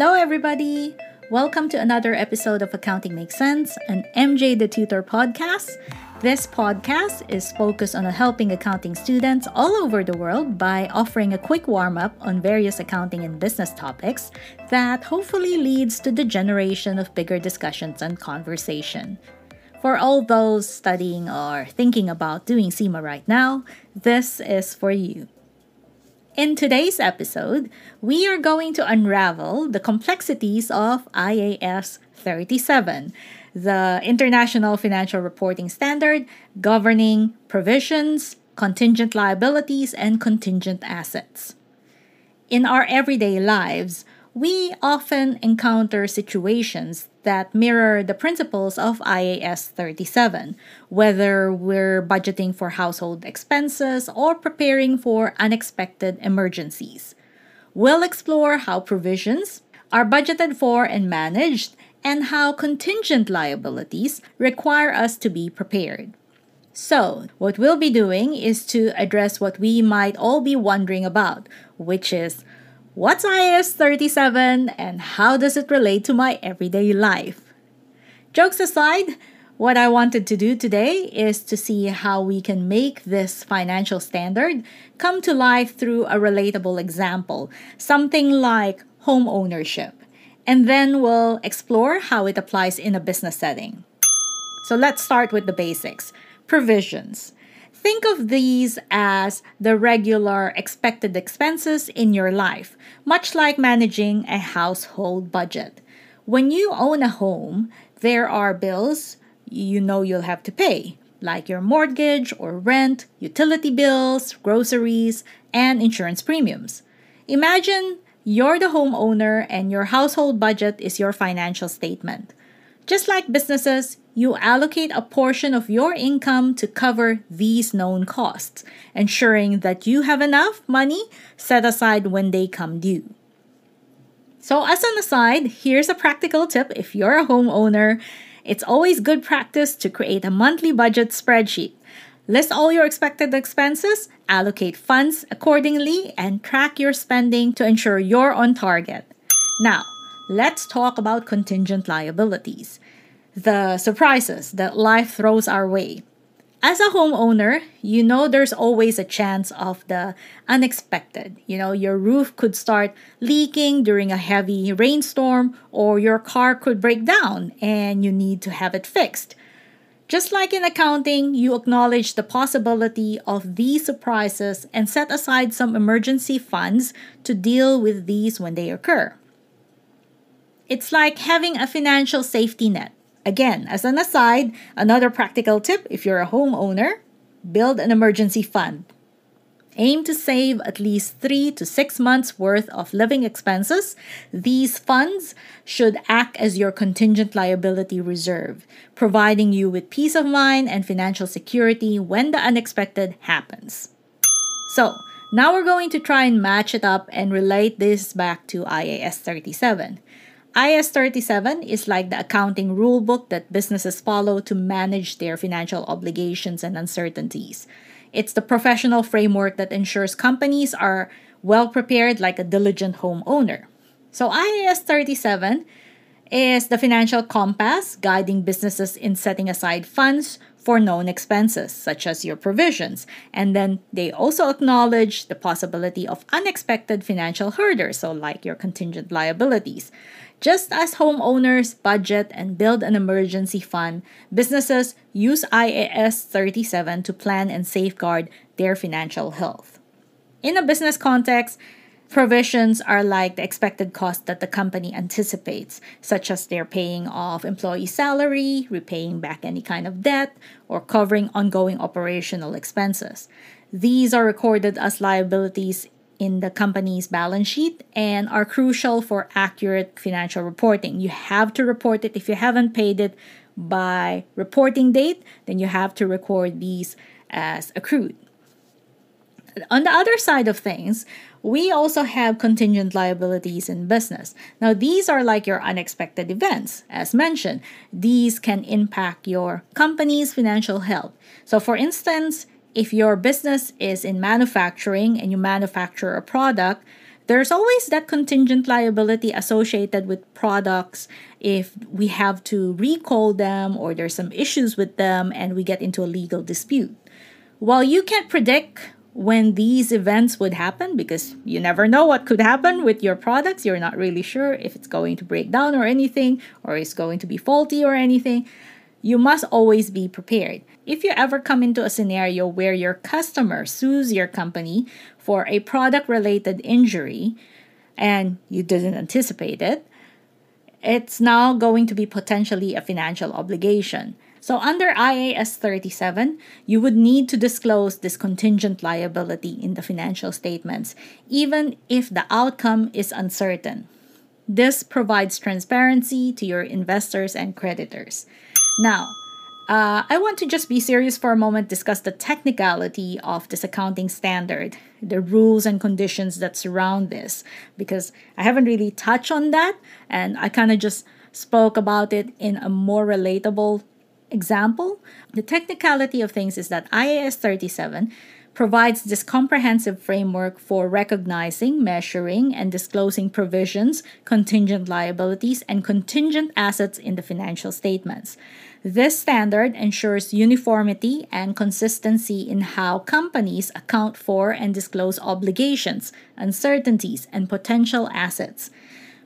Hello, everybody! Welcome to another episode of Accounting Makes Cents, an MJ the Tutor podcast. This podcast is focused on helping accounting students all over the world by offering a quick warm up on various accounting and business topics that hopefully leads to the generation of bigger discussions and conversation. For all those studying or thinking about doing CIMA right now, this is for you. In today's episode, we are going to unravel the complexities of IAS 37 the International Financial Reporting Standard governing provisions, contingent liabilities, and contingent assets. In our everyday lives, we often encounter situations that mirror the principles of IAS 37, whether we're budgeting for household expenses or preparing for unexpected emergencies. We'll explore how provisions are budgeted for and managed and how contingent liabilities require us to be prepared. So, what we'll be doing is to address what we might all be wondering about, which is what's IAS 37 and how does it relate to my everyday life? Jokes aside, what I wanted to do today is to see how we can make this financial standard come to life through a relatable example, something like home ownership and then we'll explore how it applies in a business setting. So let's start with the basics provisions. Think of these as the regular expected expenses in your life, much like managing a household budget. When you own a home, there are bills you know you'll have to pay, like your mortgage or rent, utility bills, groceries, and insurance premiums. Imagine you're the homeowner and your household budget is your financial statement. Just like businesses, you allocate a portion of your income to cover these known costs, ensuring that you have enough money set aside when they come due. So, as an aside, here's a practical tip if you're a homeowner. It's always good practice to create a monthly budget spreadsheet. List all your expected expenses, allocate funds accordingly, and track your spending to ensure you're on target. Now, let's talk about contingent liabilities the surprises that life throws our way. As a homeowner, you know there's always a chance of the unexpected. You know, your roof could start leaking during a heavy rainstorm, or your car could break down and you need to have it fixed. Just like in accounting, you acknowledge the possibility of these surprises and set aside some emergency funds to deal with these when they occur. It's like having a financial safety net. Again, as an aside, another practical tip if you're a homeowner, build an emergency fund aim to save at least three to six months worth of living expenses, these funds should act as your contingent liability reserve, providing you with peace of mind and financial security when the unexpected happens. So, now we're going to try and match it up and relate this back to IAS 37. IAS 37 is like the accounting rulebook that businesses follow to manage their financial obligations and uncertainties. It's the professional framework that ensures companies are well prepared like a diligent homeowner. So, IAS 37 is the financial compass guiding businesses in setting aside funds for known expenses, such as your provisions. And then they also acknowledge the possibility of unexpected financial hurdles, so like your contingent liabilities. Just as homeowners budget and build an emergency fund, businesses use IAS 37 to plan and safeguard their financial health. In a business context, provisions are like the expected cost that the company anticipates, such as they're paying off employee salary, repaying back any kind of debt, or covering ongoing operational expenses. These are recorded as liabilities in the company's balance sheet and are crucial for accurate financial reporting. You have to report it if you haven't paid it by reporting date, then you have to record these as accrued. On the other side of things, we also have contingent liabilities in business. Now, these are like your unexpected events. As mentioned, these can impact your company's financial health. So, for instance, if your business is in manufacturing and you manufacture a product, there's always that contingent liability associated with products if we have to recall them or there's some issues with them and we get into a legal dispute. While you can't predict when these events would happen because you never know what could happen with your products. You're not really sure if it's going to break down or anything, or it's going to be faulty or anything. You must always be prepared. If you ever come into a scenario where your customer sues your company for a product related injury and you didn't anticipate it, it's now going to be potentially a financial obligation. So, under IAS 37, you would need to disclose this contingent liability in the financial statements, even if the outcome is uncertain. This provides transparency to your investors and creditors. Now, uh, I want to just be serious for a moment, discuss the technicality of this accounting standard, the rules and conditions that surround this, because I haven't really touched on that, and I kind of just spoke about it in a more relatable example. The technicality of things is that IAS 37 provides this comprehensive framework for recognizing, measuring, and disclosing provisions, contingent liabilities, and contingent assets in the financial statements. This standard ensures uniformity and consistency in how companies account for and disclose obligations, uncertainties, and potential assets.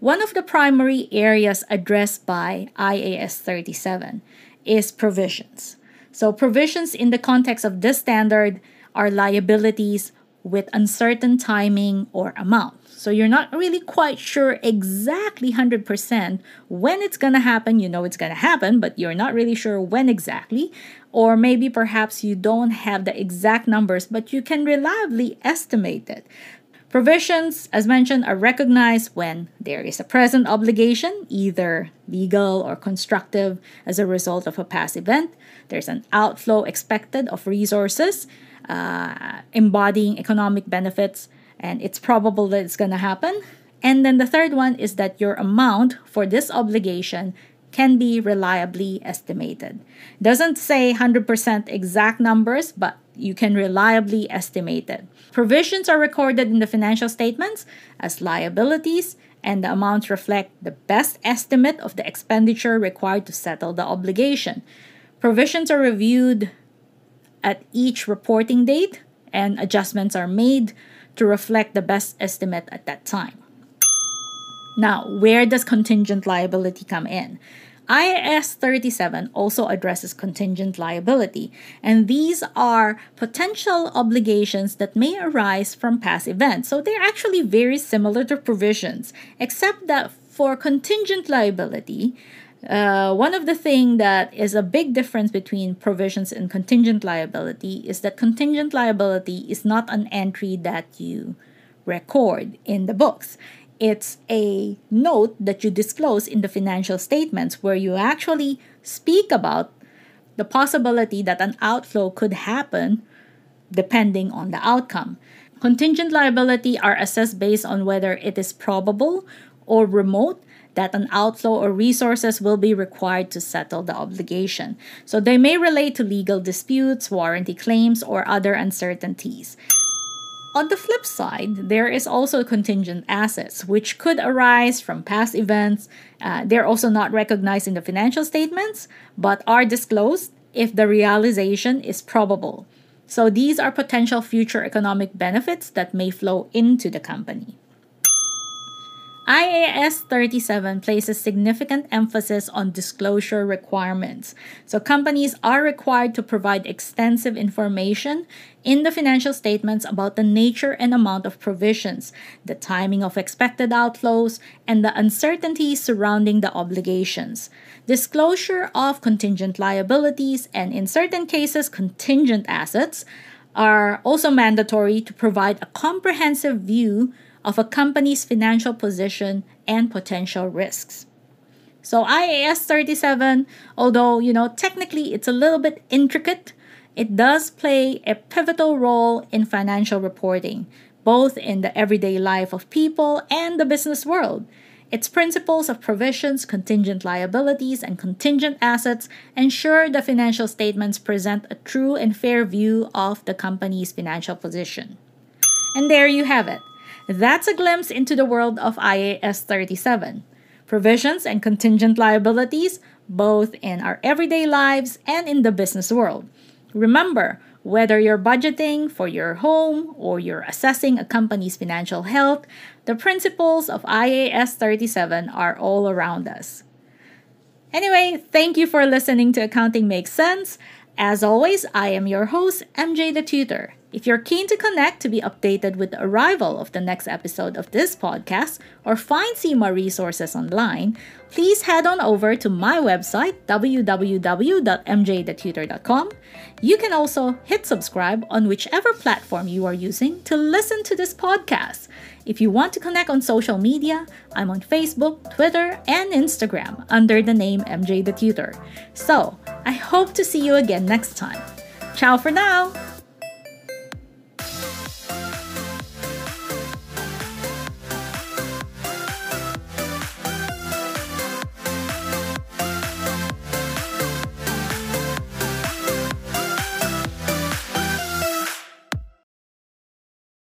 One of the primary areas addressed by IAS 37 is provisions. So, provisions in the context of this standard are liabilities with uncertain timing or amount. So you're not really quite sure exactly 100% when it's going to happen. You know it's going to happen, but you're not really sure when exactly. Or maybe perhaps you don't have the exact numbers, but you can reliably estimate it. Provisions, as mentioned, are recognized when there is a present obligation, either legal or constructive, as a result of a past event. There's an outflow expected of resources, uh, embodying economic benefits, and it's probable that it's going to happen. And then the third one is that your amount for this obligation can be reliably estimated. Doesn't say 100% exact numbers, but you can reliably estimate it. Provisions are recorded in the financial statements as liabilities, and the amounts reflect the best estimate of the expenditure required to settle the obligation. Provisions are reviewed at each reporting date, and adjustments are made to reflect the best estimate at that time. Now, where does contingent liability come in? IAS 37 also addresses contingent liability, and these are potential obligations that may arise from past events. So they're actually very similar to provisions, except that for contingent liability, uh, one of the things that is a big difference between provisions and contingent liability is that contingent liability is not an entry that you record in the books. It's a note that you disclose in the financial statements where you actually speak about the possibility that an outflow could happen depending on the outcome. Contingent liability are assessed based on whether it is probable or remote that an outflow or resources will be required to settle the obligation. So they may relate to legal disputes, warranty claims, or other uncertainties. On the flip side, there is also contingent assets, which could arise from past events. Uh, they're also not recognized in the financial statements, but are disclosed if the realization is probable. So these are potential future economic benefits that may flow into the company. IAS 37 places significant emphasis on disclosure requirements. So, companies are required to provide extensive information in the financial statements about the nature and amount of provisions, the timing of expected outflows, and the uncertainties surrounding the obligations. Disclosure of contingent liabilities and, in certain cases, contingent assets are also mandatory to provide a comprehensive view of a company's financial position and potential risks. So IAS 37, although you know technically it's a little bit intricate, it does play a pivotal role in financial reporting, both in the everyday life of people and the business world. Its principles of provisions, contingent liabilities, and contingent assets ensure the financial statements present a true and fair view of the company's financial position. And there you have it That's a glimpse into the world of IAS 37 provisions and contingent liabilities, both in our everyday lives and in the business world. Remember, whether you're budgeting for your home or you're assessing a company's financial health, the principles of IAS 37 are all around us. Anyway, thank you for listening to Accounting Makes Cents. As always, I am your host, MJ the Tutor. If you're keen to connect to be updated with the arrival of the next episode of this podcast or find CIMA resources online, please head on over to my website, www.mjthetutor.com. You can also hit subscribe on whichever platform you are using to listen to this podcast. If you want to connect on social media, I'm on Facebook, Twitter, and Instagram under the name MJ the Tutor. So, I hope to see you again next time. Ciao for now!